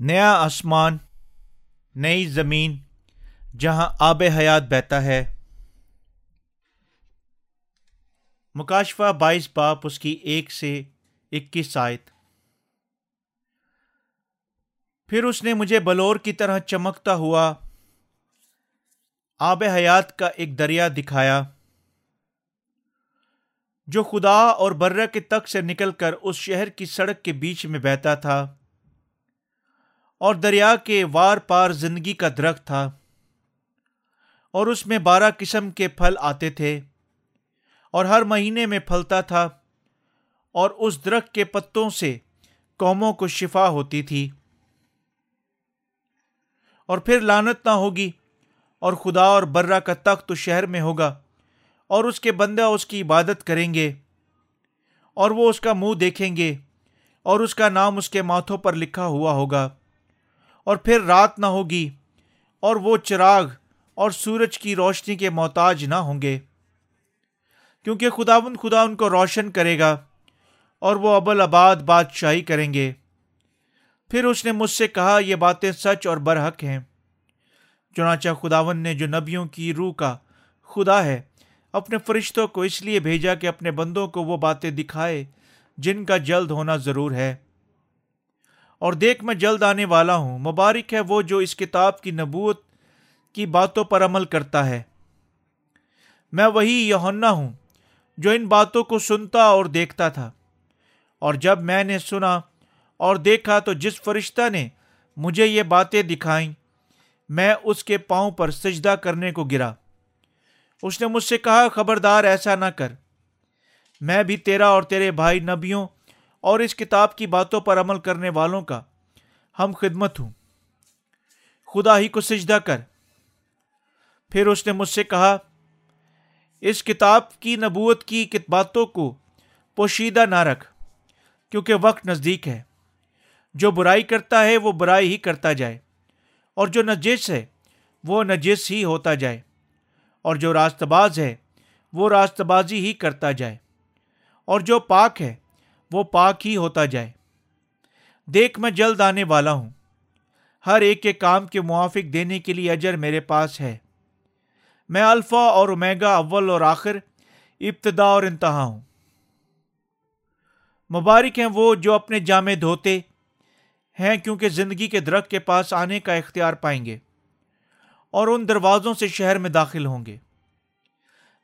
نیا آسمان، نئی زمین، جہاں آب حیات بہتا ہے۔ مکاشفہ بائیس باپ، اس کی ایک سے اکیس آیت۔ پھر اس نے مجھے بلور کی طرح چمکتا ہوا آب حیات کا ایک دریا دکھایا، جو خدا اور برہ کے تک سے نکل کر اس شہر کی سڑک کے بیچ میں بہتا تھا۔ اور دریا کے وار پار زندگی کا درخت تھا۔ اور اس میں بارہ قسم کے پھل آتے تھے۔ اور ہر مہینے میں پھلتا تھا۔ اور اس درخت کے پتوں سے قوموں کو شفا ہوتی تھی۔ اور پھر لانت نہ ہوگی۔ اور خدا اور برہ کا تخت اس شہر میں ہوگا۔ اور اس کے بندہ اس کی عبادت کریں گے۔ اور وہ اس کا منہ دیکھیں گے۔ اور اس کا نام اس کے ماتھوں پر لکھا ہوا ہوگا۔ اور پھر رات نہ ہوگی، اور وہ چراغ اور سورج کی روشنی کے محتاج نہ ہوں گے۔ کیونکہ خدا بند خدا ان کو روشن کرے گا اور وہ ابل آباد بادشاہی کریں گے۔ پھر اس نے مجھ سے کہا، یہ باتیں سچ اور برحق ہیں۔ چنانچہ خداون نے جو نبیوں کی روح کا خدا ہے، اپنے فرشتوں کو اس لیے بھیجا کہ اپنے بندوں کو وہ باتیں دکھائے، جن کا جلد ہونا ضرور ہے۔ اور دیکھ میں جلد آنے والا ہوں۔ مبارک ہے وہ جو اس کتاب کی نبوت کی باتوں پر عمل کرتا ہے۔ میں وہی یونا ہوں جو ان باتوں کو سنتا اور دیکھتا تھا۔ اور جب میں نے سنا اور دیکھا تو جس فرشتہ نے مجھے یہ باتیں دکھائیں، میں اس کے پاؤں پر سجدہ کرنے کو گرا۔ اس نے مجھ سے کہا، خبردار ایسا نہ کر۔ میں بھی تیرا اور تیرے بھائی نبیوں اور اس کتاب کی باتوں پر عمل کرنے والوں کا ہم خدمت ہوں۔ خدا ہی کو سجدہ کر۔ پھر اس نے مجھ سے کہا، اس کتاب کی نبوت کی باتوں کو پوشیدہ نہ رکھ، کیونکہ وقت نزدیک ہے۔ جو برائی کرتا ہے، وہ برائی ہی کرتا جائے۔ اور جو نجس ہے، وہ نجس ہی ہوتا جائے۔ اور جو راست باز ہے، وہ راست بازی ہی کرتا جائے۔ اور جو پاک ہے وہ پاک ہی ہوتا جائے۔ دیکھ میں جلد آنے والا ہوں۔ ہر ایک کے کام کے موافق دینے کے لیے اجر میرے پاس ہے۔ میں الفا اور امیگا اول اور آخر ابتدا اور انتہا ہوں۔ مبارک ہیں وہ جو اپنے جامع دھوتے ہیں کیونکہ زندگی کے درخت کے پاس آنے کا اختیار پائیں گے اور ان دروازوں سے شہر میں داخل ہوں گے۔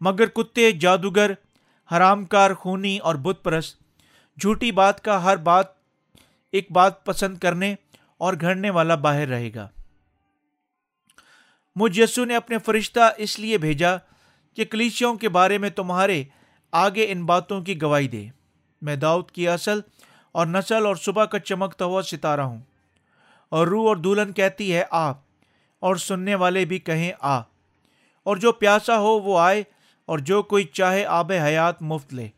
مگر کتے، جادوگر، حرام کار، خونی اور بت پرست جھوٹی بات کا ہر بات ایک بات پسند کرنے اور گھڑنے والا باہر رہے گا۔ مجھ یسو نے اپنے فرشتہ اس لیے بھیجا کہ کلیچیوں کے بارے میں تمہارے آگے ان باتوں کی گواہی دے۔ میں داؤد کی اصل اور نسل اور صبح کا چمکتا ہوا ستارہ ہوں۔ اور روح اور دلہن کہتی ہے، آ، اور سننے والے بھی کہیں، آ۔ اور جو پیاسا ہو وہ آئے اور جو کوئی چاہے آب حیات مفت لے۔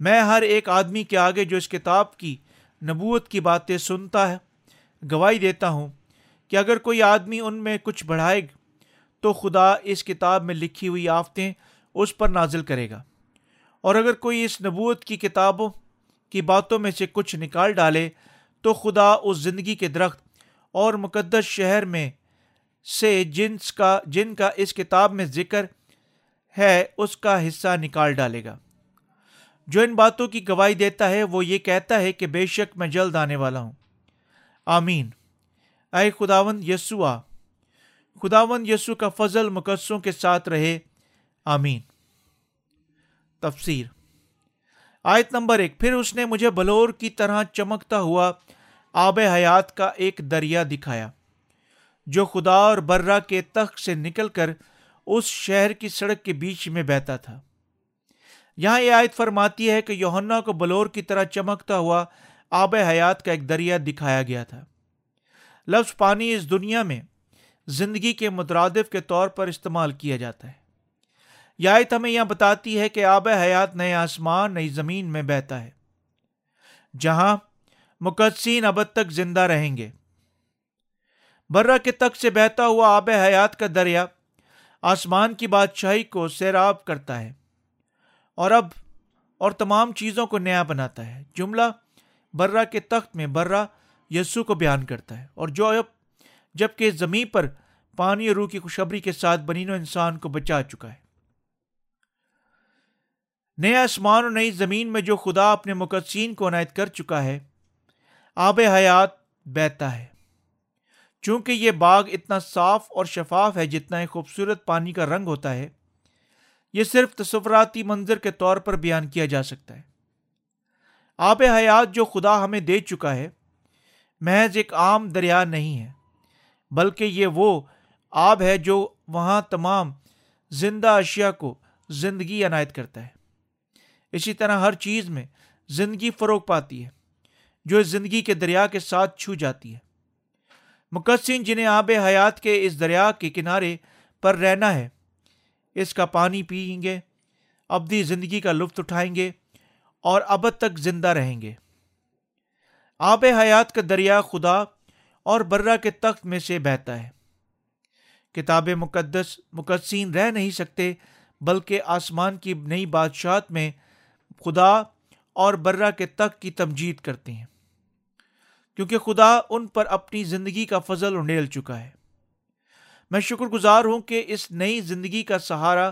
میں ہر ایک آدمی کے آگے جو اس کتاب کی نبوت کی باتیں سنتا ہے، گواہی دیتا ہوں کہ اگر کوئی آدمی ان میں کچھ بڑھائے تو خدا اس کتاب میں لکھی ہوئی آفتیں اس پر نازل کرے گا۔ اور اگر کوئی اس نبوت کی کتابوں کی باتوں میں سے کچھ نکال ڈالے تو خدا اس زندگی کے درخت اور مقدس شہر میں سے جنس کا، جن کا اس کتاب میں ذکر ہے، اس کا حصہ نکال ڈالے گا۔ جو ان باتوں کی گواہی دیتا ہے، وہ یہ کہتا ہے کہ بے شک میں جلد آنے والا ہوں۔ آمین۔ اے خداون یسو آ خداون یسو کا فضل مقدسوں کے ساتھ رہے۔ آمین۔ تفسیر۔ آیت نمبر ایک، پھر اس نے مجھے بلور کی طرح چمکتا ہوا آب حیات کا ایک دریا دکھایا، جو خدا اور برہ کے تخت سے نکل کر اس شہر کی سڑک کے بیچ میں بہتا تھا۔ یہاں یہ آیت فرماتی ہے کہ یوہنا کو بلور کی طرح چمکتا ہوا آب حیات کا ایک دریا دکھایا گیا تھا۔ لفظ پانی اس دنیا میں زندگی کے مترادف کے طور پر استعمال کیا جاتا ہے۔ یہ آیت ہمیں یہاں بتاتی ہے کہ آب حیات نئے آسمان، نئی زمین میں بہتا ہے، جہاں مقدسین ابد تک زندہ رہیں گے۔ برہ کے تک سے بہتا ہوا آب حیات کا دریا آسمان کی بادشاہی کو سیراب کرتا ہے۔ اور اب اور تمام چیزوں کو نیا بناتا ہے۔ جملہ برہ کے تخت میں برہ یسو کو بیان کرتا ہے۔ اور جو اب جبکہ زمین پر پانی اور روح کی خوشبری کے ساتھ بنینو انسان کو بچا چکا ہے۔ نیا آسمان اور نئی زمین میں جو خدا اپنے مقدسین کو عنایت کر چکا ہے، آب حیات بہتا ہے۔ چونکہ یہ باغ اتنا صاف اور شفاف ہے جتنا ایک خوبصورت پانی کا رنگ ہوتا ہے یہ صرف تصوراتی منظر کے طور پر بیان کیا جا سکتا ہے۔ آب حیات جو خدا ہمیں دے چکا ہے، محض ایک عام دریا نہیں ہے، بلکہ یہ وہ آب ہے جو وہاں تمام زندہ اشیاء کو زندگی عنایت کرتا ہے۔ اسی طرح ہر چیز میں زندگی فروغ پاتی ہے، جو اس زندگی کے دریا کے ساتھ چھو جاتی ہے۔ مقصین جنہیں آب حیات کے اس دریا کے کنارے پر رہنا ہے اس کا پانی پئیں گے، ابدی زندگی کا لطف اٹھائیں گے اور ابد تک زندہ رہیں گے۔ آب حیات کا دریا خدا اور برہ کے تخت میں سے بہتا ہے۔ کتاب مقدس مقدسین رہ نہیں سکتے، بلکہ آسمان کی نئی بادشاہت میں خدا اور برہ کے تک کی تمجید کرتے ہیں۔ کیونکہ خدا ان پر اپنی زندگی کا فضل انڈیل چکا ہے۔ میں شکر گزار ہوں کہ اس نئی زندگی کا سہارا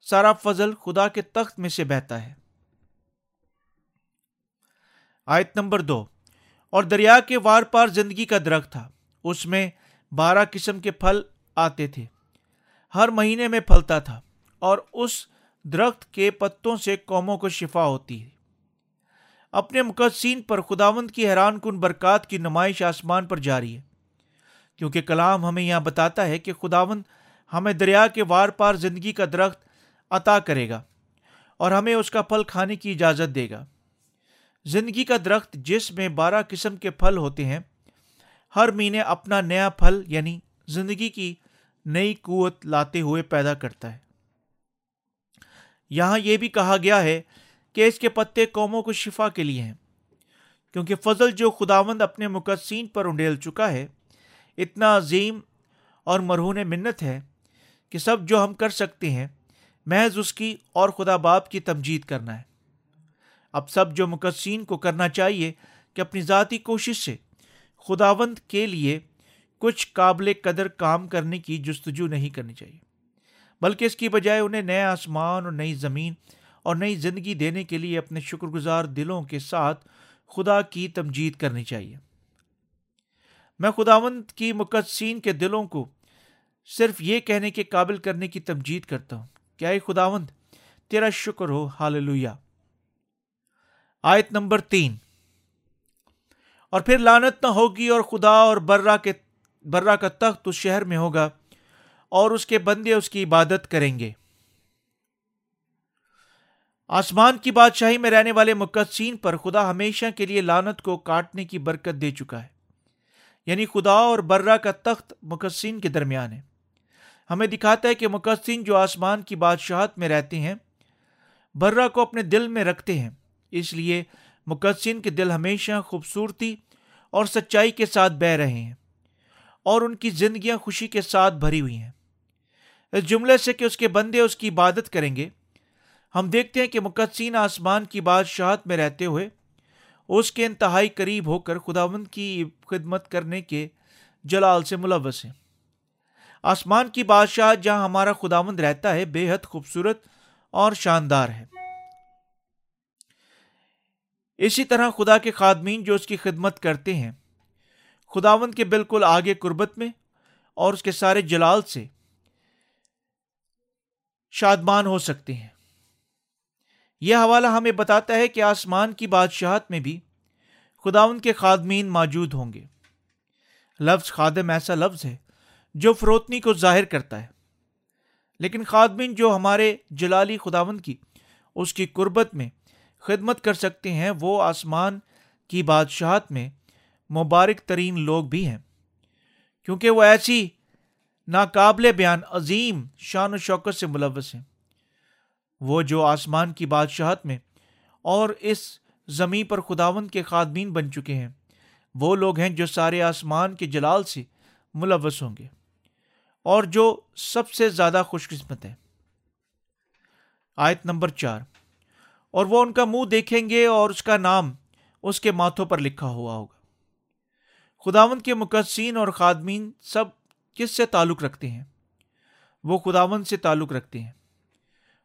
سارا فضل خدا کے تخت میں سے بہتا ہے۔ آیت نمبر دو۔ اور دریا کے وار پار زندگی کا درخت تھا۔ اس میں بارہ قسم کے پھل آتے تھے۔ ہر مہینے میں پھلتا تھا۔ اور اس درخت کے پتوں سے قوموں کو شفا ہوتی ہے۔ اپنے مقدسین پر خداوند کی حیران کن برکات کی نمائش آسمان پر جاری ہے۔ کیونکہ کلام ہمیں یہاں بتاتا ہے کہ خداوند ہمیں دریا کے وار پار زندگی کا درخت عطا کرے گا اور ہمیں اس کا پھل کھانے کی اجازت دے گا۔ زندگی کا درخت جس میں بارہ قسم کے پھل ہوتے ہیں، ہر مہینے اپنا نیا پھل یعنی زندگی کی نئی قوت لاتے ہوئے پیدا کرتا ہے۔ یہاں یہ بھی کہا گیا ہے کہ اس کے پتے قوموں کو شفا کے لیے ہیں، کیونکہ فضل جو خداوند اپنے مقدسین پر انڈیل چکا ہے اتنا عظیم اور مرہون منت ہے کہ سب جو ہم کر سکتے ہیں، محض اس کی اور خدا باپ کی تمجید کرنا ہے۔ اب سب جو مقدسین کو کرنا چاہیے کہ اپنی ذاتی کوشش سے خداوند کے لیے کچھ قابل قدر کام کرنے کی جستجو نہیں کرنی چاہیے، بلکہ اس کی بجائے انہیں نیا آسمان اور نئی زمین اور نئی زندگی دینے کے لیے اپنے شکر گزار دلوں کے ساتھ خدا کی تمجید کرنی چاہیے۔ میں خداوند کی مقدسین کے دلوں کو صرف یہ کہنے کے قابل کرنے کی تمجید کرتا ہوں کیا یہ خداوند، تیرا شکر ہو حال آیت نمبر تین۔ اور پھر لانت نہ ہوگی اور خدا اور برا کے برا کا تخت اس شہر میں ہوگا اور اس کے بندے اس کی عبادت کریں گے۔ آسمان کی بادشاہی میں رہنے والے مقدسین پر خدا ہمیشہ کے لیے لانت کو کاٹنے کی برکت دے چکا ہے۔ یعنی خدا اور برہ کا تخت مقدسین کے درمیان ہے۔ ہمیں دکھاتا ہے کہ مقدسین جو آسمان کی بادشاہت میں رہتے ہیں، برہ کو اپنے دل میں رکھتے ہیں۔ اس لیے مقدسین کے دل ہمیشہ خوبصورتی اور سچائی کے ساتھ بہ رہے ہیں اور ان کی زندگیاں خوشی کے ساتھ بھری ہوئی ہیں۔ اس جملے سے کہ اس کے بندے اس کی عبادت کریں گے، ہم دیکھتے ہیں کہ مقدسین آسمان کی بادشاہت میں رہتے ہوئے اس کے انتہائی قریب ہو کر خداوند کی خدمت کرنے کے جلال سے ملوث ہیں۔ آسمان کی بادشاہ جہاں ہمارا خداوند رہتا ہے بے حد خوبصورت اور شاندار ہے۔ اسی طرح خدا کے خادمین جو اس کی خدمت کرتے ہیں، خداوند کے بالکل آگے قربت میں اور اس کے سارے جلال سے شادمان ہو سکتے ہیں۔ یہ حوالہ ہمیں بتاتا ہے کہ آسمان کی بادشاہت میں بھی خداون کے خادمین موجود ہوں گے۔ لفظ خادم ایسا لفظ ہے جو فروتنی کو ظاہر کرتا ہے۔ لیکن خادمین جو ہمارے جلالی خداون کی، اس کی قربت میں خدمت کر سکتے ہیں، وہ آسمان کی بادشاہت میں مبارک ترین لوگ بھی ہیں۔ کیونکہ وہ ایسی ناقابل بیان، عظیم شان و شوکت سے ملوث ہیں۔ وہ جو آسمان کی بادشاہت میں اور اس زمین پر خداون کے خادمین بن چکے ہیں، وہ لوگ ہیں جو سارے آسمان کے جلال سے ملوث ہوں گے اور جو سب سے زیادہ خوش قسمت ہے آیت نمبر چار۔ اور وہ ان کا منہ دیکھیں گے اور اس کا نام اس کے ماتھوں پر لکھا ہوا ہوگا۔ خداون کے مقدسین اور خادمین سب کس سے تعلق رکھتے ہیں؟ وہ خداون سے تعلق رکھتے ہیں۔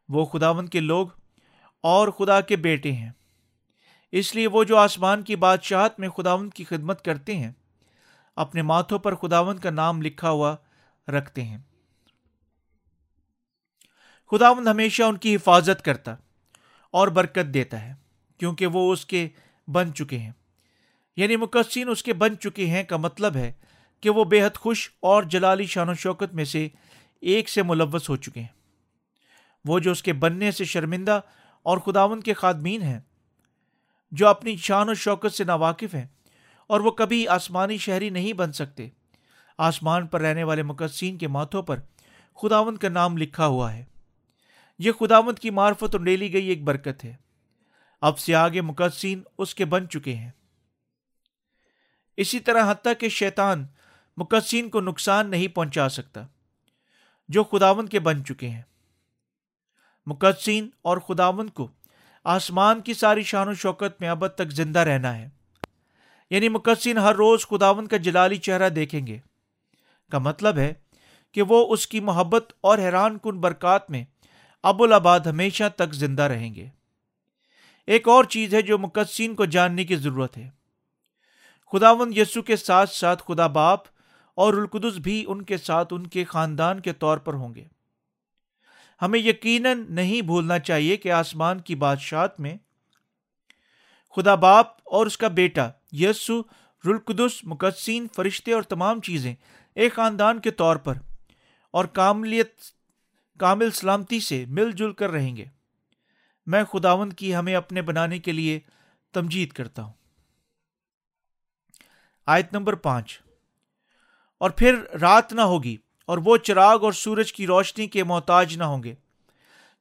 وہ خداون کے لوگ اور خدا کے بیٹے ہیں۔ اس لیے وہ جو آسمان کی بادشاہت میں خداون کی خدمت کرتے ہیں، اپنے ماتھوں پر خداون کا نام لکھا ہوا رکھتے ہیں۔ خداوند ہمیشہ ان کی حفاظت کرتا اور برکت دیتا ہے، کیونکہ وہ اس کے بن چکے ہیں۔ یعنی مقصین اس کے بن چکے ہیں کا مطلب ہے کہ وہ بے حد خوش اور جلالی شان و شوکت میں سے ایک سے ملوث ہو چکے ہیں۔ وہ جو اس کے بننے سے شرمندہ اور خداون کے خادمین ہیں، جو اپنی شان و شوکت سے ناواقف ہیں، اور وہ کبھی آسمانی شہری نہیں بن سکتے۔ آسمان پر رہنے والے مقدسین کے ماتھوں پر خداوند کا نام لکھا ہوا ہے۔ یہ خداوند کی معرفت اور ڈیلی گئی ایک برکت ہے۔ اب سے آگے مقدسین اس کے بن چکے ہیں۔ اسی طرح حتیٰ کہ شیطان مقدسین کو نقصان نہیں پہنچا سکتا، جو خداون کے بن چکے ہیں۔ مقدسین اور خداون کو آسمان کی ساری شان و شوکت میں ابد تک زندہ رہنا ہے۔ یعنی مقدسین ہر روز خداون کا جلالی چہرہ دیکھیں گے۔ کا مطلب ہے کہ وہ اس کی محبت اور حیران کن برکات میں ابوالآباد ہمیشہ تک زندہ رہیں گے۔ ایک اور چیز ہے جو مقدسین کو جاننے کی ضرورت ہے۔ خداون یسو کے ساتھ ساتھ خدا باپ اور القدس بھی ان کے ساتھ ان کے خاندان کے طور پر ہوں گے۔ ہمیں یقیناً نہیں بھولنا چاہیے کہ آسمان کی بادشاہت میں خدا باپ اور اس کا بیٹا یسو رلقدس مقدسین، فرشتے اور تمام چیزیں ایک خاندان کے طور پر اور کاملیت، کامل سلامتی سے مل جل کر رہیں گے۔ میں خداوند کی ہمیں اپنے بنانے کے لیے تمجید کرتا ہوں۔ آیت نمبر پانچ۔ اور پھر رات نہ ہوگی۔ اور وہ چراغ اور سورج کی روشنی کے محتاج نہ ہوں گے،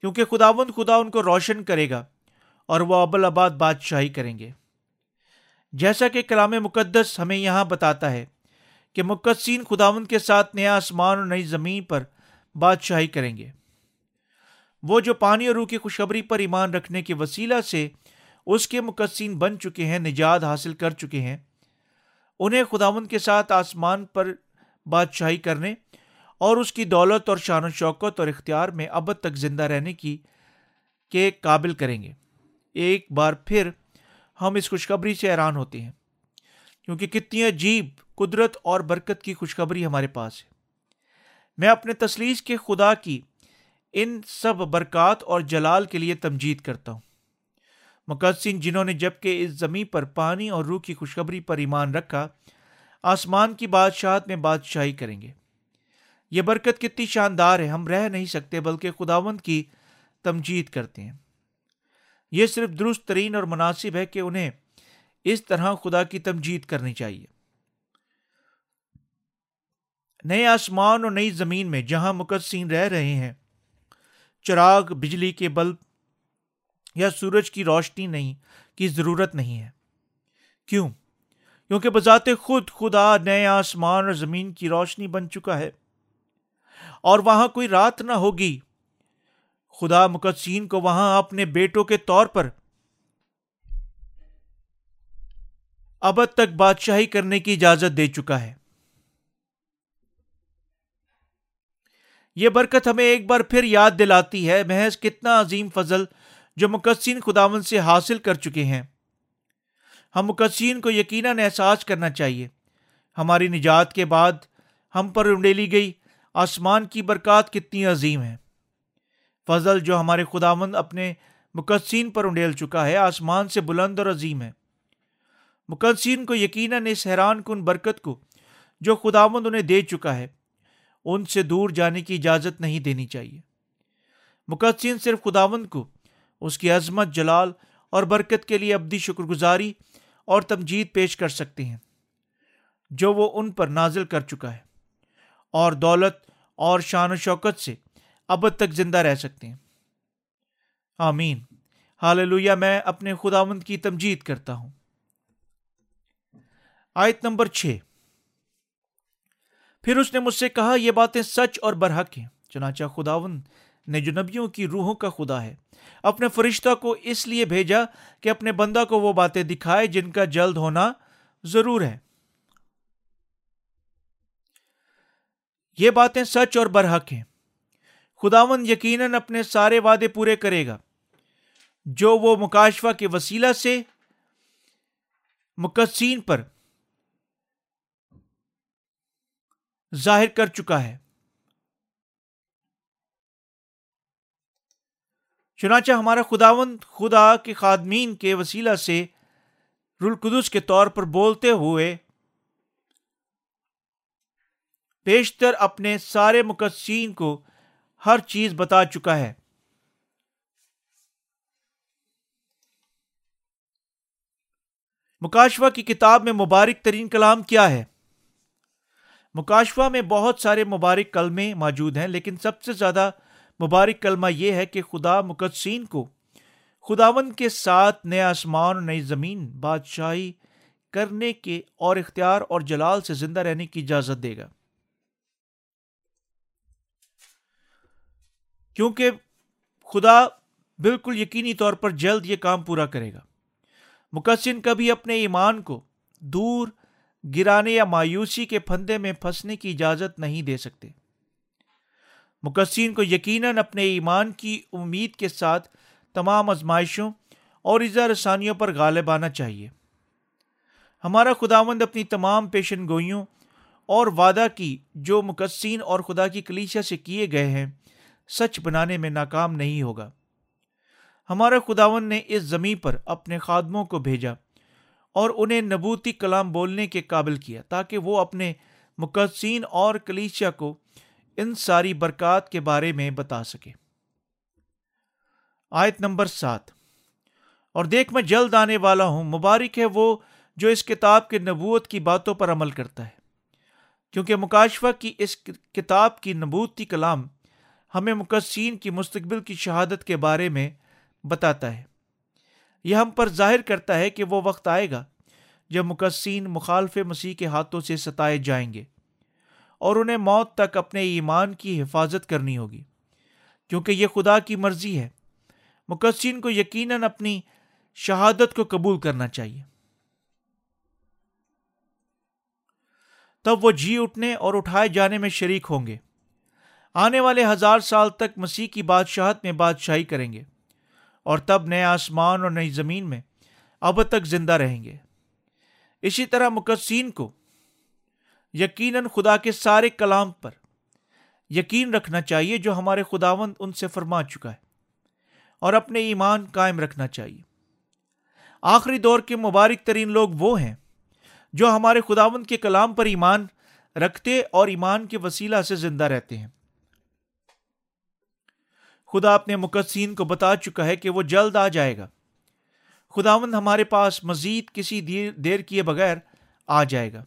کیونکہ خداوند خدا ان کو روشن کرے گا اور وہ ابل آباد بادشاہی کریں گے۔ جیسا کہ کلام مقدس ہمیں یہاں بتاتا ہے کہ مقدسین خداوند کے ساتھ نیا آسمان اور نئی زمین پر بادشاہی کریں گے۔ وہ جو پانی اور روح کی خوشخبری پر ایمان رکھنے کے وسیلہ سے اس کے مقدسین بن چکے ہیں، نجات حاصل کر چکے ہیں، انہیں خداون کے ساتھ آسمان پر بادشاہی کرنے اور اس کی دولت اور شان و شوکت اور اختیار میں ابد تک زندہ رہنے کی کے قابل کریں گے۔ ایک بار پھر ہم اس خوشخبری سے حیران ہوتے ہیں، کیونکہ کتنی عجیب قدرت اور برکت کی خوشخبری ہمارے پاس ہے۔ میں اپنے تسلیس کے خدا کی ان سب برکات اور جلال کے لیے تمجید کرتا ہوں۔ مقدسین جنہوں نے جبکہ اس زمین پر پانی اور روح کی خوشخبری پر ایمان رکھا، آسمان کی بادشاہت میں بادشاہی کریں گے۔ یہ برکت کتنی شاندار ہے، ہم رہ نہیں سکتے بلکہ خداوند کی تمجید کرتے ہیں۔ یہ صرف درست ترین اور مناسب ہے کہ انہیں اس طرح خدا کی تمجید کرنی چاہیے۔ نئے آسمان اور نئی زمین میں جہاں مقدسین رہ رہے ہیں، چراغ، بجلی کے بلب یا سورج کی روشنی نہیں، کی ضرورت نہیں ہے۔ کیوں؟ کیونکہ بذات خود خدا نئے آسمان اور زمین کی روشنی بن چکا ہے۔ اور وہاں کوئی رات نہ ہوگی۔ خدا مقدسین کو وہاں اپنے بیٹوں کے طور پر ابد تک بادشاہی کرنے کی اجازت دے چکا ہے۔ یہ برکت ہمیں ایک بار پھر یاد دلاتی ہے۔ محض کتنا عظیم فضل جو مقدسین خداون سے حاصل کر چکے ہیں۔ ہم مقدسین کو یقیناً احساس کرنا چاہیے۔ ہماری نجات کے بعد ہم پر انڈیلی گئی۔ آسمان کی برکات کتنی عظیم ہے۔ فضل جو ہمارے خداوند اپنے مقدسین پر انڈیل چکا ہے، آسمان سے بلند اور عظیم ہے۔ مقدسین کو یقیناً اس حیران کن برکت کو جو خداوند انہیں دے چکا ہے، ان سے دور جانے کی اجازت نہیں دینی چاہیے۔ مقدسین صرف خداوند کو، اس کی عظمت، جلال اور برکت کے لیے ابدی شکر گزاری اور تمجید پیش کر سکتے ہیں، جو وہ ان پر نازل کر چکا ہے۔ اور دولت اور شان و شوکت سے اب تک زندہ رہ سکتے ہیں۔ آمین۔ حال میں اپنے خداوند کی تمجید کرتا ہوں۔ آیت نمبر چھ۔ پھر اس نے مجھ سے کہا، یہ باتیں سچ اور برحق ہیں۔ چنانچہ خداوند نے جو نبیوں کی روحوں کا خدا ہے، اپنے فرشتہ کو اس لیے بھیجا کہ اپنے بندہ کو وہ باتیں دکھائے جن کا جلد ہونا ضرور ہے۔ یہ باتیں سچ اور برحق ہیں۔ خداون یقیناً اپنے سارے وعدے پورے کرے گا۔ جو وہ مکاشفہ کے وسیلہ سے مقدسین پر ظاہر کر چکا ہے۔ چنانچہ ہمارا خداون خدا کے خادمین کے وسیلہ سے رلقدس کے طور پر بولتے ہوئے پیشتر اپنے سارے مقدسین کو ہر چیز بتا چکا ہے۔ مکاشفہ کی کتاب میں مبارک ترین کلام کیا ہے؟ مکاشفہ میں بہت سارے مبارک کلمے موجود ہیں، لیکن سب سے زیادہ مبارک کلمہ یہ ہے کہ خدا مقدسین کو خداون کے ساتھ نئے آسمان اور نئی زمین بادشاہی کرنے کے اور اختیار اور جلال سے زندہ رہنے کی اجازت دے گا۔ کیونکہ خدا بالکل یقینی طور پر جلد یہ کام پورا کرے گا۔ مقصن کبھی اپنے ایمان کو دور، گرانے یا مایوسی کے پھندے میں پھنسنے کی اجازت نہیں دے سکتے۔ مقصین کو یقیناً اپنے ایمان کی امید کے ساتھ تمام آزمائشوں اور اظہار رسانیوں پر غالب آنا چاہیے۔ ہمارا خداوند اپنی تمام پیشن گوئیوں اور وعدہ کی جو مقصین اور خدا کی کلیشا سے کیے گئے ہیں سچ بنانے میں ناکام نہیں ہوگا۔ ہمارا خداون نے اس زمین پر اپنے خادموں کو بھیجا اور انہیں نبوتی کلام بولنے کے قابل کیا تاکہ وہ اپنے مقدسین اور کلیچیا کو ان ساری برکات کے بارے میں بتا سکے۔ آیت نمبر سات۔ اور دیکھ میں جلد آنے والا ہوں، مبارک ہے وہ جو اس کتاب کے نبوت کی باتوں پر عمل کرتا ہے، کیونکہ مکاشفہ کی اس کتاب کی نبوتی کلام ہمیں مقصین کی مستقبل کی شہادت کے بارے میں بتاتا ہے۔ یہ ہم پر ظاہر کرتا ہے کہ وہ وقت آئے گا جب مقصین مخالف مسیح کے ہاتھوں سے ستائے جائیں گے اور انہیں موت تک اپنے ایمان کی حفاظت کرنی ہوگی۔ کیونکہ یہ خدا کی مرضی ہے مقصین کو یقیناً اپنی شہادت کو قبول کرنا چاہیے۔ تب وہ جی اٹھنے اور اٹھائے جانے میں شریک ہوں گے۔ آنے والے ہزار سال تک مسیح کی بادشاہت میں بادشاہی کریں گے اور تب نئے آسمان اور نئی زمین میں اب تک زندہ رہیں گے۔ اسی طرح مقصین کو یقیناً خدا کے سارے کلام پر یقین رکھنا چاہیے جو ہمارے خداوند ان سے فرما چکا ہے اور اپنے ایمان قائم رکھنا چاہیے۔ آخری دور کے مبارک ترین لوگ وہ ہیں جو ہمارے خداوند کے کلام پر ایمان رکھتے اور ایمان کے وسیلہ سے زندہ رہتے ہیں۔ خدا اپنے مقدسین کو بتا چکا ہے کہ وہ جلد آ جائے گا۔ خداوند ہمارے پاس مزید کسی دیر دیر کیے بغیر آ جائے گا۔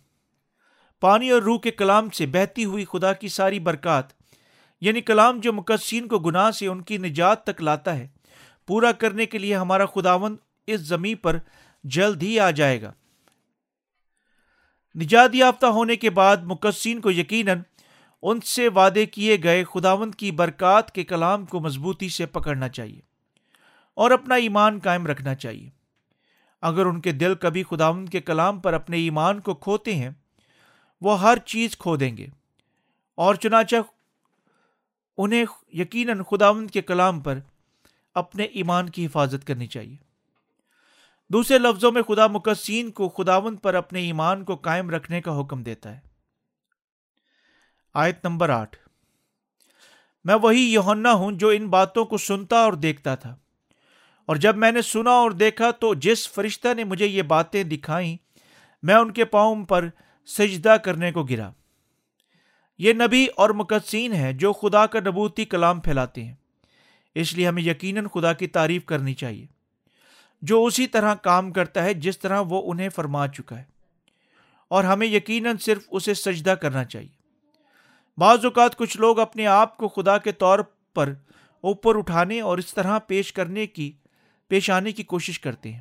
پانی اور روح کے کلام سے بہتی ہوئی خدا کی ساری برکات یعنی کلام جو مقدسین کو گناہ سے ان کی نجات تک لاتا ہے، پورا کرنے کے لیے ہمارا خداوند اس زمین پر جلد ہی آ جائے گا۔ نجات یافتہ ہونے کے بعد مقدسین کو یقیناً ان سے وعدے کیے گئے خداوند کی برکات کے کلام کو مضبوطی سے پکڑنا چاہیے اور اپنا ایمان قائم رکھنا چاہیے۔ اگر ان کے دل کبھی خداوند کے کلام پر اپنے ایمان کو کھوتے ہیں، وہ ہر چیز کھو دیں گے۔ اور چنانچہ انہیں یقیناً خداوند کے کلام پر اپنے ایمان کی حفاظت کرنی چاہیے۔ دوسرے لفظوں میں خدا مقصین کو خداوند پر اپنے ایمان کو قائم رکھنے کا حکم دیتا ہے۔ آیت نمبر آٹھ۔ میں وہی یونا ہوں جو ان باتوں کو سنتا اور دیکھتا تھا۔ اور جب میں نے سنا اور دیکھا تو جس فرشتہ نے مجھے یہ باتیں دکھائیں، میں ان کے پاؤں پر سجدہ کرنے کو گرا۔ یہ نبی اور مقدسین ہے جو خدا کا نبوتی کلام پھیلاتے ہیں۔ اس لیے ہمیں یقیناً خدا کی تعریف کرنی چاہیے۔ جو اسی طرح کام کرتا ہے جس طرح وہ انہیں فرما چکا ہے۔ اور ہمیں یقیناً صرف اسے سجدہ کرنا چاہیے۔ بعض اوقات کچھ لوگ اپنے آپ کو خدا کے طور پر اوپر اٹھانے اور اس طرح پیش کرنے کی، پیش آنے کی کوشش کرتے ہیں۔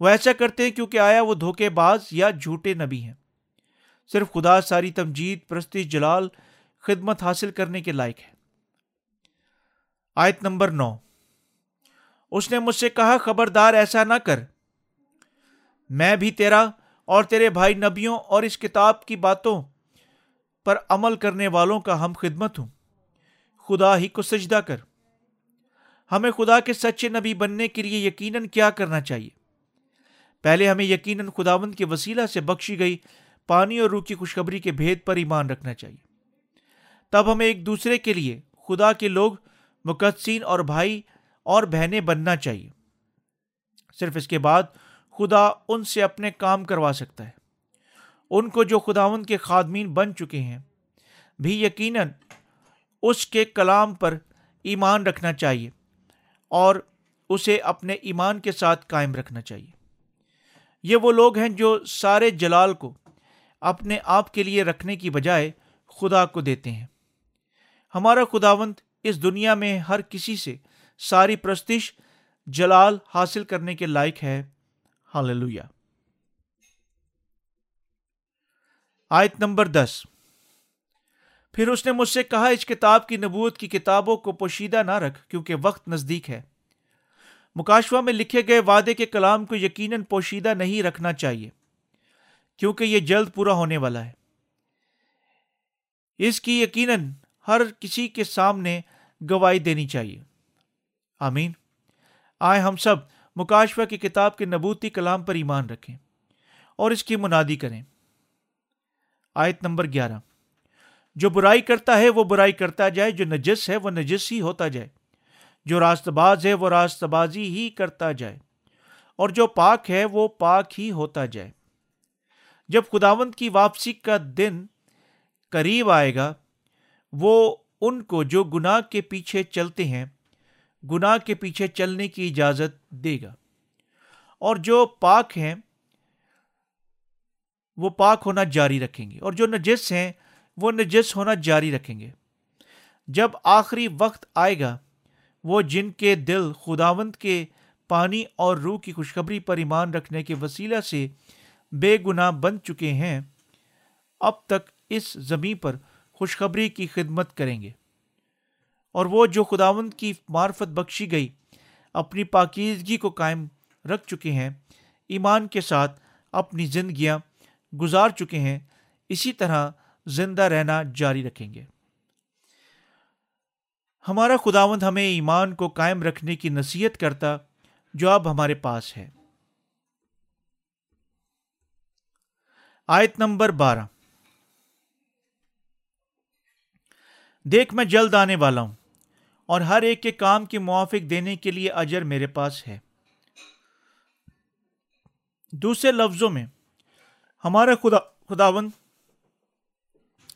وہ ایسا کرتے ہیں کیونکہ آیا وہ دھوکے باز یا جھوٹے نبی ہیں۔ صرف خدا ساری تمجید پرستی جلال، خدمت حاصل کرنے کے لائق ہے۔ آیت نمبر نو۔ اس نے مجھ سے کہا، خبردار ایسا نہ کر۔ میں بھی تیرا اور تیرے بھائی نبیوں اور اس کتاب کی باتوں پر عمل کرنے والوں کا ہم خدمت ہوں۔ خدا ہی کو سجدہ کر۔ ہمیں خدا کے سچے نبی بننے کے لیے یقیناً کیا کرنا چاہیے؟ پہلے ہمیں یقیناً خداوند کے وسیلہ سے بخشی گئی پانی اور روح کی خوشخبری کے بھید پر ایمان رکھنا چاہیے۔ تب ہمیں ایک دوسرے کے لیے خدا کے لوگ، مقدسین اور بھائی اور بہنیں بننا چاہیے۔ صرف اس کے بعد خدا ان سے اپنے کام کروا سکتا ہے۔ ان کو جو خداون کے خادمین بن چکے ہیں۔ بھی یقیناً اس کے کلام پر ایمان رکھنا چاہیے اور اسے اپنے ایمان کے ساتھ قائم رکھنا چاہیے۔ یہ وہ لوگ ہیں جو سارے جلال کو اپنے آپ کے لیے رکھنے کی بجائے خدا کو دیتے ہیں۔ ہمارا خداوند اس دنیا میں ہر کسی سے ساری پرستش جلال حاصل کرنے کے لائق ہے۔ ہاللویا آیت نمبر دس۔ پھر اس نے مجھ سے کہا، اس کتاب کی نبوت کی کتابوں کو پوشیدہ نہ رکھ، کیونکہ وقت نزدیک ہے۔ مکاشوا میں لکھے گئے وعدے کے کلام کو یقیناً پوشیدہ نہیں رکھنا چاہیے، کیونکہ یہ جلد پورا ہونے والا ہے۔ اس کی یقیناً ہر کسی کے سامنے گواہی دینی چاہیے۔ آمین۔ آئے ہم سب مکاشفہ کی کتاب کے نبوتی کلام پر ایمان رکھیں اور اس کی منادی کریں۔ آیت نمبر گیارہ۔ جو برائی کرتا ہے وہ برائی کرتا جائے، جو نجس ہے وہ نجس ہی ہوتا جائے۔ جو راست باز ہے وہ راست بازی ہی کرتا جائے۔ اور جو پاک ہے وہ پاک ہی ہوتا جائے۔ جب خداوند کی واپسی کا دن قریب آئے گا، وہ ان کو جو گناہ کے پیچھے چلتے ہیں، گناہ کے پیچھے چلنے کی اجازت دے گا۔ اور جو پاک ہیں وہ پاک ہونا جاری رکھیں گے اور جو نجس ہیں وہ نجس ہونا جاری رکھیں گے۔ جب آخری وقت آئے گا، وہ جن کے دل خداوند کے پانی اور روح کی خوشخبری پر ایمان رکھنے کے وسیلہ سے بے گناہ بن چکے ہیں، اب تک اس زمین پر خوشخبری کی خدمت کریں گے۔ اور وہ جو خداوند کی معرفت بخشی گئی، اپنی پاکیزگی کو قائم رکھ چکے ہیں، ایمان کے ساتھ اپنی زندگیاں گزار چکے ہیں، اسی طرح زندہ رہنا جاری رکھیں گے۔ ہمارا خداوند ہمیں ایمان کو قائم رکھنے کی نصیحت کرتا جو اب ہمارے پاس ہے۔ آیت نمبر بارہ۔ دیکھ، میں جلد آنے والا ہوں اور ہر ایک کے کام کے موافق دینے کے لیے اجر میرے پاس ہے۔ دوسرے لفظوں میں ہمارا خدا خداون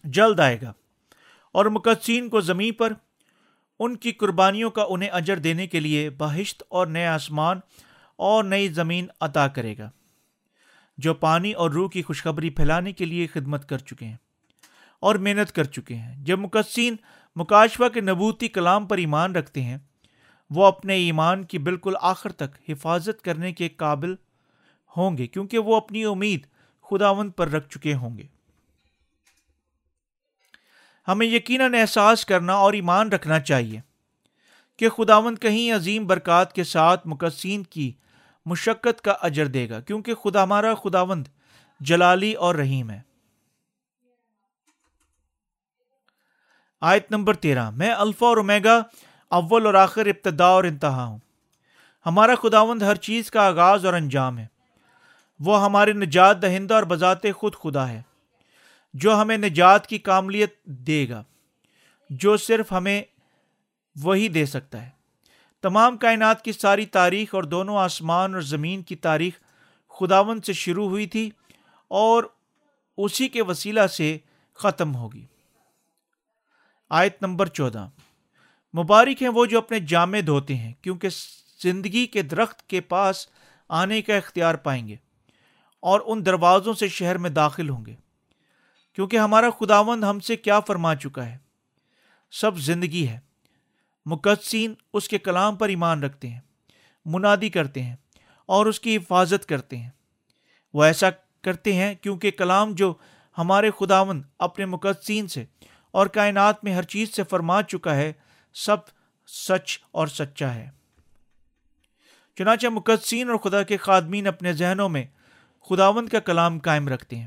جلد آئے گا اور مقدسین کو زمین پر ان کی قربانیوں کا انہیں اجر دینے کے لیے بہشت اور نئے آسمان اور نئی زمین عطا کرے گا، جو پانی اور روح کی خوشخبری پھیلانے کے لیے خدمت کر چکے ہیں اور محنت کر چکے ہیں۔ جب مقدسین مکاشفہ کے نبوتی کلام پر ایمان رکھتے ہیں، وہ اپنے ایمان کی بالکل آخر تک حفاظت کرنے کے قابل ہوں گے، کیونکہ وہ اپنی امید خداوند پر رکھ چکے ہوں گے۔ ہمیں یقیناً احساس کرنا اور ایمان رکھنا چاہیے کہ خداوند کہیں عظیم برکات کے ساتھ مقصین کی مشقت کا اجر دے گا، کیونکہ خدا ہمارا خداوند جلالی اور رحیم ہے۔ آیت نمبر تیرہ، میں الفا اور امیگا اول اور آخر ابتدا اور انتہا ہوں۔ ہمارا خداوند ہر چیز کا آغاز اور انجام ہے۔ وہ ہمارے نجات دہندہ اور بذات خود خدا ہے، جو ہمیں نجات کی کاملیت دے گا، جو صرف ہمیں وہی دے سکتا ہے۔ تمام کائنات کی ساری تاریخ اور دونوں آسمان اور زمین کی تاریخ خداون سے شروع ہوئی تھی اور اسی کے وسیلہ سے ختم ہوگی۔ آیت نمبر چودہ۔ مبارک ہیں وہ جو اپنے جامع دھوتے ہیں، کیونکہ زندگی کے درخت کے پاس آنے کا اختیار پائیں گے۔ اور ان دروازوں سے شہر میں داخل ہوں گے۔ کیونکہ ہمارا خداوند ہم سے کیا فرما چکا ہے؟ سب زندگی ہے۔ مقدسین اس کے کلام پر ایمان رکھتے ہیں، منادی کرتے ہیں اور اس کی حفاظت کرتے ہیں۔ وہ ایسا کرتے ہیں کیونکہ کلام جو ہمارے خداوند اپنے مقدسین سے اور کائنات میں ہر چیز سے فرما چکا ہے، سب سچ اور سچا ہے۔ چنانچہ مقدسین اور خدا کے خادمین اپنے ذہنوں میں خداوند کا کلام قائم رکھتے ہیں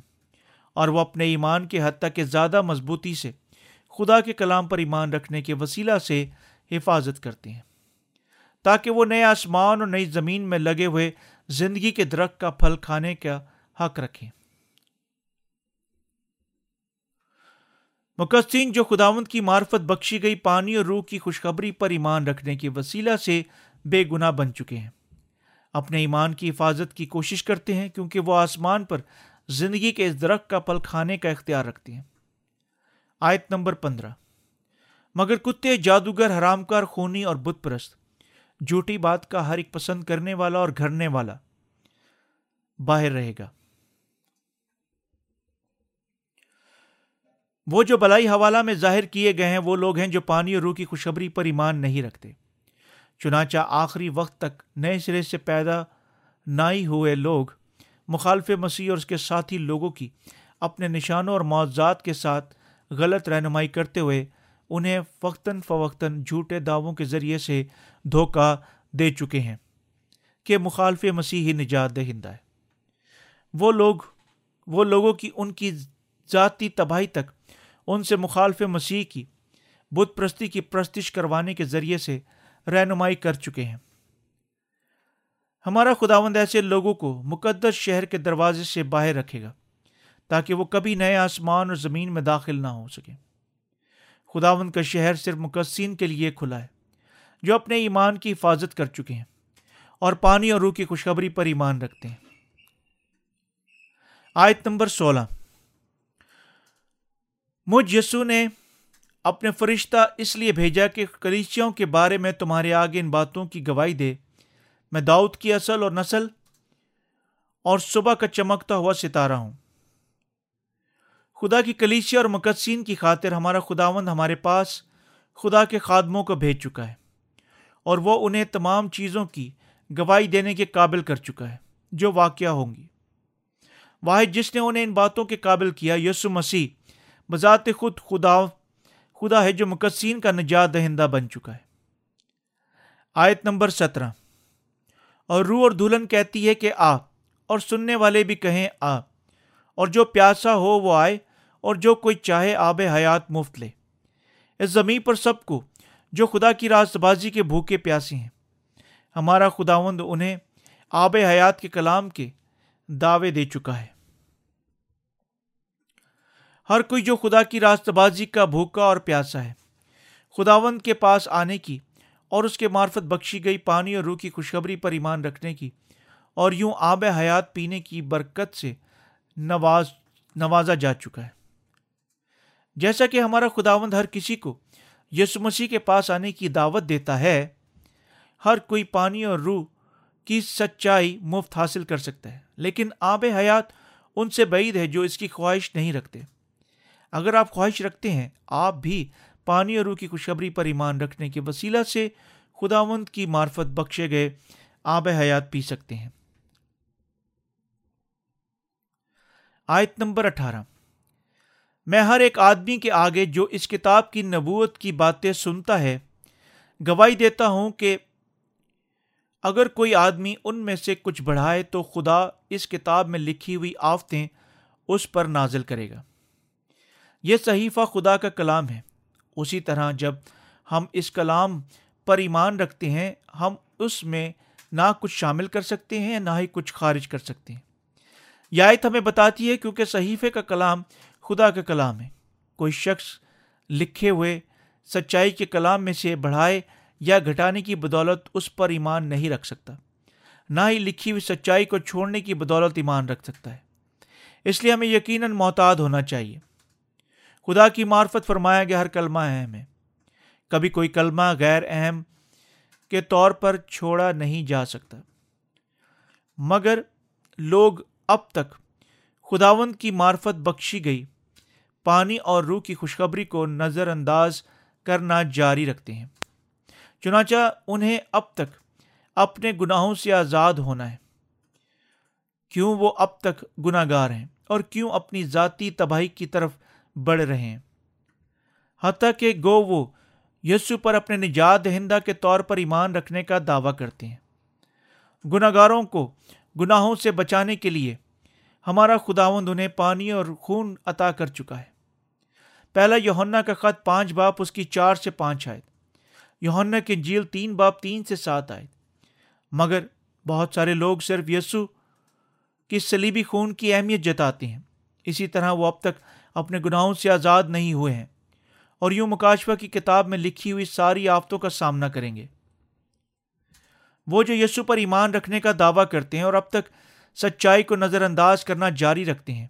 اور وہ اپنے ایمان کے حد تک کہ زیادہ مضبوطی سے خدا کے کلام پر ایمان رکھنے کے وسیلہ سے حفاظت کرتے ہیں تاکہ وہ نئے آسمان اور نئی زمین میں لگے ہوئے زندگی کے درخت کا پھل کھانے کا حق رکھیں۔ مقصین جو خداوند کی معرفت بخشی گئی پانی اور روح کی خوشخبری پر ایمان رکھنے کے وسیلہ سے بے گناہ بن چکے ہیں۔ اپنے ایمان کی حفاظت کی کوشش کرتے ہیں کیونکہ وہ آسمان پر زندگی کے اس درخت کا پل کھانے کا اختیار رکھتے ہیں۔ آیت نمبر پندرہ۔ مگر کتے، جادوگر حرام کار خونی اور بت پرست، جھوٹی بات کا ہر ایک پسند کرنے والا اور گھرنے والا باہر رہے گا۔ وہ جو بلائی حوالہ میں ظاہر کیے گئے ہیں، وہ لوگ ہیں جو پانی اور روح کی خوشخبری پر ایمان نہیں رکھتے۔ چنانچہ آخری وقت تک نئے سرے سے پیدا نہ ہوئے لوگ مخالف مسیح اور اس کے ساتھی لوگوں کی اپنے نشانوں اور معاوضات کے ساتھ غلط رہنمائی کرتے ہوئے انہیں وقتاً فوقتاً جھوٹے دعووں کے ذریعے سے دھوکہ دے چکے ہیں کہ مخالف مسیح ہی نجات دہندہ ہے۔ وہ لوگ، وہ لوگوں کی، ان کی ذاتی تباہی تک ان سے مخالف مسیح کی بت پرستی کی پرستش کروانے کے ذریعے سے رہنمائی کر چکے ہیں۔ ہمارا خداوند ایسے لوگوں کو مقدس شہر کے دروازے سے باہر رکھے گا تاکہ وہ کبھی نئے آسمان اور زمین میں داخل نہ ہو سکے۔ خداوند کا شہر صرف مقصین کے لیے کھلا ہے، جو اپنے ایمان کی حفاظت کر چکے ہیں اور پانی اور روح کی خوشخبری پر ایمان رکھتے ہیں۔ آیت نمبر سولہ۔ مجھ یسو نے اپنے فرشتہ اس لیے بھیجا کہ کلیچیوں کے بارے میں تمہارے آگے ان باتوں کی گواہی دے۔ میں داؤد کی اصل اور نسل اور صبح کا چمکتا ہوا ستارہ ہوں۔ خدا کی کلیچیا اور مقدسین کی خاطر ہمارا خداوند ہمارے پاس خدا کے خادموں کو بھیج چکا ہے اور وہ انہیں تمام چیزوں کی گواہی دینے کے قابل کر چکا ہے، جو واقعہ ہوں گی۔ واحد جس نے انہیں ان باتوں کے قابل کیا یسو مسیح، بذات خود خدا خدا ہے جو مقصین کا نجات دہندہ بن چکا ہے۔ آیت نمبر سترہ۔ اور روح اور دلہن کہتی ہے کہ آ، اور سننے والے بھی کہیں آ، اور جو پیاسا ہو وہ آئے، اور جو کوئی چاہے آب حیات مفت لے۔ اس زمین پر سب کو، جو خدا کی راست بازی کے بھوکے پیاسی ہیں۔ ہمارا خداوند انہیں آب حیات کے کلام کے دعوے دے چکا ہے۔ ہر کوئی جو خدا کی راست بازی کا بھوکا اور پیاسا ہے۔ خداوند کے پاس آنے کی اور اس کے معرفت بخشی گئی پانی اور روح کی خوشخبری پر ایمان رکھنے کی اور یوں آب حیات پینے کی برکت سے نواز نوازا جا چکا ہے۔ جیسا کہ ہمارا خداوند ہر کسی کو یسو مسیح کے پاس آنے کی دعوت دیتا ہے، ہر کوئی پانی اور روح کی سچائی مفت حاصل کر سکتا ہے۔ لیکن آب حیات ان سے بعید ہے جو اس کی خواہش نہیں رکھتے۔ اگر آپ خواہش رکھتے ہیں، آپ بھی پانی اور روح کی خوشخبری پر ایمان رکھنے کے وسیلہ سے خداوند کی معرفت بخشے گئے آب حیات پی سکتے ہیں۔ آیت نمبر اٹھارہ۔ میں ہر ایک آدمی کے آگے جو اس کتاب کی نبوت کی باتیں سنتا ہے، گواہی دیتا ہوں کہ اگر کوئی آدمی ان میں سے کچھ بڑھائے تو خدا اس کتاب میں لکھی ہوئی آفتیں اس پر نازل کرے گا۔ یہ صحیفہ خدا کا کلام ہے۔ اسی طرح جب ہم اس کلام پر ایمان رکھتے ہیں، ہم اس میں نہ کچھ شامل کر سکتے ہیں، نہ ہی کچھ خارج کر سکتے ہیں۔ یہ آیت ہمیں بتاتی ہے کیونکہ صحیفے کا کلام خدا کا کلام ہے۔ کوئی شخص لکھے ہوئے سچائی کے کلام میں سے بڑھائے یا گھٹانے کی بدولت اس پر ایمان نہیں رکھ سکتا۔ نہ ہی لکھی ہوئی سچائی کو چھوڑنے کی بدولت ایمان رکھ سکتا ہے۔ اس لیے ہمیں یقیناً محتاط ہونا چاہیے۔ خدا کی معرفت فرمایا گیا ہر کلمہ اہم ہے۔ کبھی کوئی کلمہ غیر اہم کے طور پر چھوڑا نہیں جا سکتا۔ مگر لوگ اب تک خداوند کی معرفت بخشی گئی، پانی اور روح کی خوشخبری کو نظر انداز کرنا جاری رکھتے ہیں۔ چنانچہ انہیں اب تک اپنے گناہوں سے آزاد ہونا ہے۔ کیوں وہ اب تک گناہ گار ہیں اور کیوں اپنی ذاتی تباہی کی طرف بڑھ رہے ہیں۔ حتیٰ کہ گو وہ یسو پر اپنے نجات دہندہ کے طور پر ایمان رکھنے کا دعویٰ کرتے ہیں۔ گناہ گاروں کو گناہوں سے بچانے کے لیے ہمارا خداوند انہیں پانی اور خون عطا کر چکا ہے۔ پہلا یوہنا کا خط پانچ باپ اس کی چار سے پانچ آئے یوہنا کی جیل تین باپ تین سے سات آئے مگر بہت سارے لوگ صرف یسو کی سلیبی خون کی اہمیت جتاتے ہیں۔ اسی طرح وہ اب تک اپنے گناہوں سے آزاد نہیں ہوئے ہیں اور یوں مکاشفہ کی کتاب میں لکھی ہوئی ساری آفتوں کا سامنا کریں گے۔ وہ جو یسو پر ایمان رکھنے کا دعویٰ کرتے ہیں اور اب تک سچائی کو نظر انداز کرنا جاری رکھتے ہیں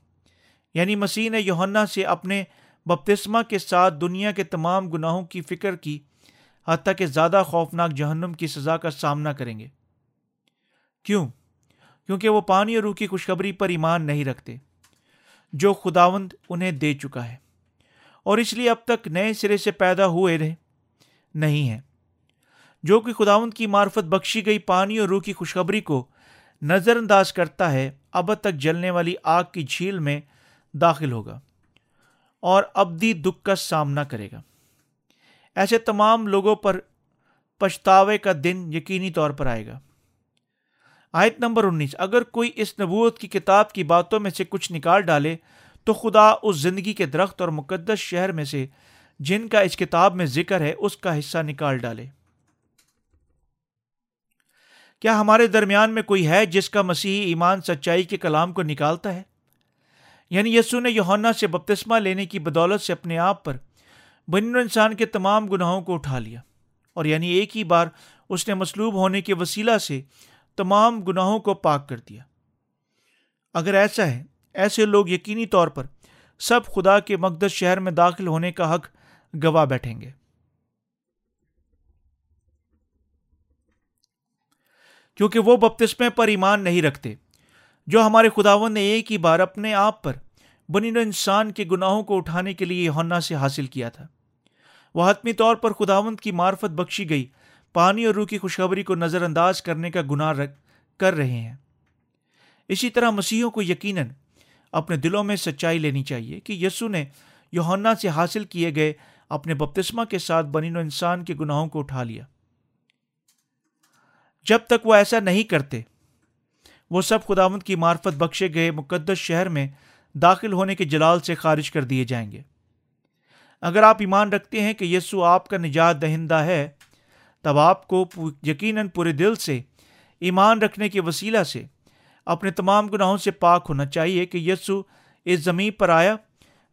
یعنی مسیح نے یوہنا سے اپنے بپتسمہ کے ساتھ دنیا کے تمام گناہوں کی فکر کی، حتیٰ کہ زیادہ خوفناک جہنم کی سزا کا سامنا کریں گے۔ کیوں؟ کیونکہ وہ پانی اور روح کی خوشخبری پر ایمان نہیں رکھتے۔ جو خداوند انہیں دے چکا ہے۔ اور اس لیے اب تک نئے سرے سے پیدا ہوئے رہے، نہیں ہیں۔ جو کہ خداوند کی معرفت بخشی گئی پانی اور روح کی خوشخبری کو نظر انداز کرتا ہے، اب تک جلنے والی آگ کی جھیل میں داخل ہوگا اور ابدی دکھ کا سامنا کرے گا۔ ایسے تمام لوگوں پر پچھتاوے کا دن یقینی طور پر آئے گا۔ آیت نمبر انیس، اگر کوئی اس نبوت کی کتاب کی باتوں میں سے کچھ نکال ڈالے، تو خدا اس زندگی کے درخت اور مقدس شہر میں سے جن کا اس کتاب میں ذکر ہے، اس کا حصہ نکال ڈالے۔ کیا ہمارے درمیان میں کوئی ہے جس کا مسیحی ایمان سچائی کے کلام کو نکالتا ہے؟ یعنی یسو نے یوہنا سے بپتسمہ لینے کی بدولت سے اپنے آپ پر بن انسان کے تمام گناہوں کو اٹھا لیا، اور یعنی ایک ہی بار اس نے مصلوب ہونے کے وسیلہ سے تمام گناہوں کو پاک کر دیا۔ اگر ایسا ہے، ایسے لوگ یقینی طور پر سب خدا کے مقدس شہر میں داخل ہونے کا حق گواہ بیٹھیں گے۔ کیونکہ وہ بپتسمے پر ایمان نہیں رکھتے، جو ہمارے خداون نے ایک ہی بار اپنے آپ پر بنی انسان کے گناہوں کو اٹھانے کے لیے ہونا سے حاصل کیا تھا۔ وہ حتمی طور پر خداوند کی معرفت بخشی گئی پانی اور روح کی خوشخبری کو نظر انداز کرنے کا گناہ کر رہے ہیں۔ اسی طرح مسیحوں کو یقیناً اپنے دلوں میں سچائی لینی چاہیے کہ یسو نے یوہنا سے حاصل کیے گئے اپنے بپتسمہ کے ساتھ بنین و انسان کے گناہوں کو اٹھا لیا۔ جب تک وہ ایسا نہیں کرتے، وہ سب خداوند کی معرفت بخشے گئے مقدس شہر میں داخل ہونے کے جلال سے خارج کر دیے جائیں گے۔ اگر آپ ایمان رکھتے ہیں کہ یسو آپ کا نجات دہندہ ہے تب آپ کو یقیناً پورے دل سے، ایمان رکھنے کے وسیلہ سے، اپنے تمام گناہوں سے پاک ہونا چاہیے کہ یسو اس زمین پر آیا۔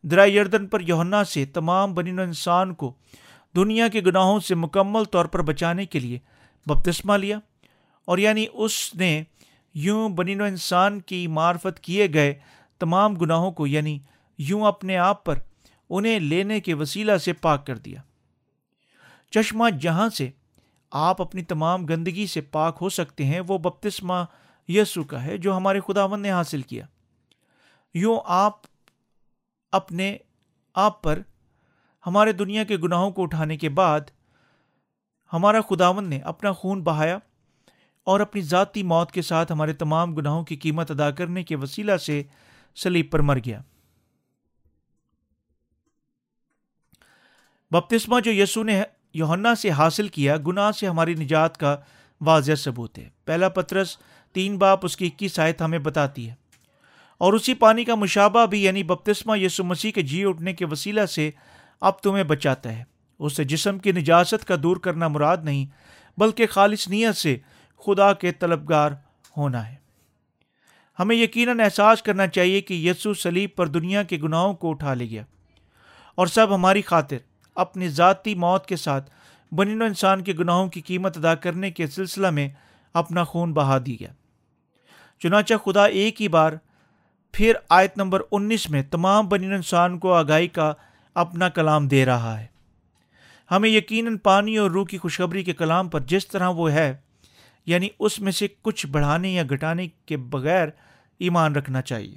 درا یردن پر یونا سے تمام بنین و انسان کو دنیا کے گناہوں سے مکمل طور پر بچانے کے لیے بپتسمہ لیا۔ اور یعنی اس نے یوں بنین و انسان کی معرفت کیے گئے تمام گناہوں کو یعنی یوں اپنے آپ پر انہیں لینے کے وسیلہ سے پاک کر دیا۔ چشمہ جہاں سے آپ اپنی تمام گندگی سے پاک ہو سکتے ہیں، وہ بپتسمہ یسو کا ہے جو ہمارے خداون نے حاصل کیا۔ یوں آپ اپنے آپ پر ہمارے دنیا کے گناہوں کو اٹھانے کے بعد ہمارا خداون نے اپنا خون بہایا اور اپنی ذاتی موت کے ساتھ ہمارے تمام گناہوں کی قیمت ادا کرنے کے وسیلہ سے سلیب پر مر گیا۔ بپتسمہ جو یسو نے یوہنا سے حاصل کیا گناہ سے ہماری نجات کا واضح ثبوت ہے۔ پہلا پترس، تین باپ اس کی اکیس آیت ہمیں بتاتی ہے۔ اور اسی پانی کا مشابہ بھی یعنی بپتسمہ یسو مسیح کے جی اٹھنے کے وسیلہ سے اب تمہیں بچاتا ہے۔ اس سے جسم کی نجاست کا دور کرنا مراد نہیں، بلکہ خالص نیت سے خدا کے طلبگار ہونا ہے۔ ہمیں یقیناً احساس کرنا چاہیے کہ یسو سلیب پر دنیا کے گناہوں کو اٹھا لے گیا۔ اور سب ہماری خاطر اپنی ذاتی موت کے ساتھ بنین و انسان کے گناہوں کی قیمت ادا کرنے کے سلسلہ میں اپنا خون بہا دی گیا۔ چنانچہ خدا ایک ہی بار پھر آیت نمبر انیس میں تمام بنین انسان کو آگاہی کا اپنا کلام دے رہا ہے۔ ہمیں یقیناً پانی اور روح کی خوشخبری کے کلام پر جس طرح وہ ہے یعنی اس میں سے کچھ بڑھانے یا گھٹانے کے بغیر ایمان رکھنا چاہیے۔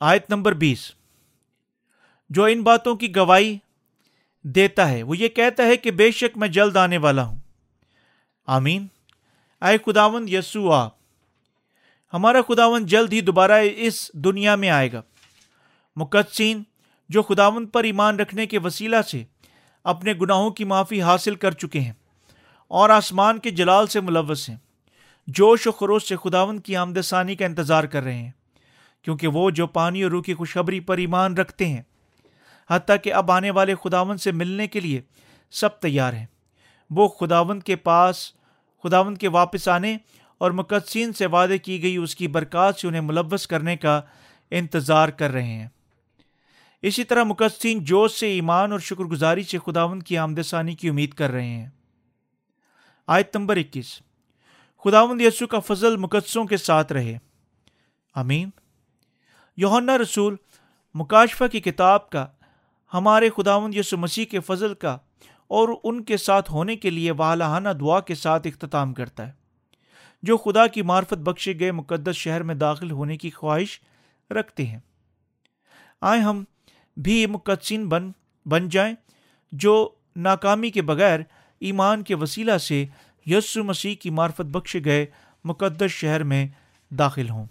آیت نمبر بیس۔ جو ان باتوں کی گواہی دیتا ہے، وہ یہ کہتا ہے کہ بے شک میں جلد آنے والا ہوں۔ آمین۔ آئے خداون یسو ہمارا خداون جلد ہی دوبارہ اس دنیا میں آئے گا۔ مقدسین، جو خداون پر ایمان رکھنے کے وسیلہ سے اپنے گناہوں کی معافی حاصل کر چکے ہیں اور آسمان کے جلال سے ملوث ہیں، جوش و خروش سے خداون کی آمد ثانی کا انتظار کر رہے ہیں، کیونکہ وہ جو پانی اور روح کی خوشخبری پر ایمان رکھتے ہیں حتیٰ کہ اب آنے والے خداون سے ملنے کے لیے سب تیار ہیں۔ وہ خداون کے پاس خداون کے واپس آنے اور مقدسین سے وعدے کی گئی اس کی برکات سے انہیں ملوث کرنے کا انتظار کر رہے ہیں۔ اسی طرح مقدسین جوش سے ایمان اور شکر گزاری سے خداون کی آمد ثانی کی امید کر رہے ہیں۔ آیت نمبر اکیس۔ خداوند یسو کا فضل مقدسوں کے ساتھ رہے۔ امین یوہنا رسول مکاشفہ کی کتاب کا ہمارے خداوند یسو مسیح کے فضل کا اور ان کے ساتھ ہونے کے لیے والہانہ دعا کے ساتھ اختتام کرتا ہے۔ جو خدا کی معرفت بخشے گئے مقدس شہر میں داخل ہونے کی خواہش رکھتے ہیں۔ آئے ہم بھی مقدسین بن بن جائیں، جو ناکامی کے بغیر ایمان کے وسیلہ سے یسو مسیح کی معرفت بخشے گئے مقدس شہر میں داخل ہوں۔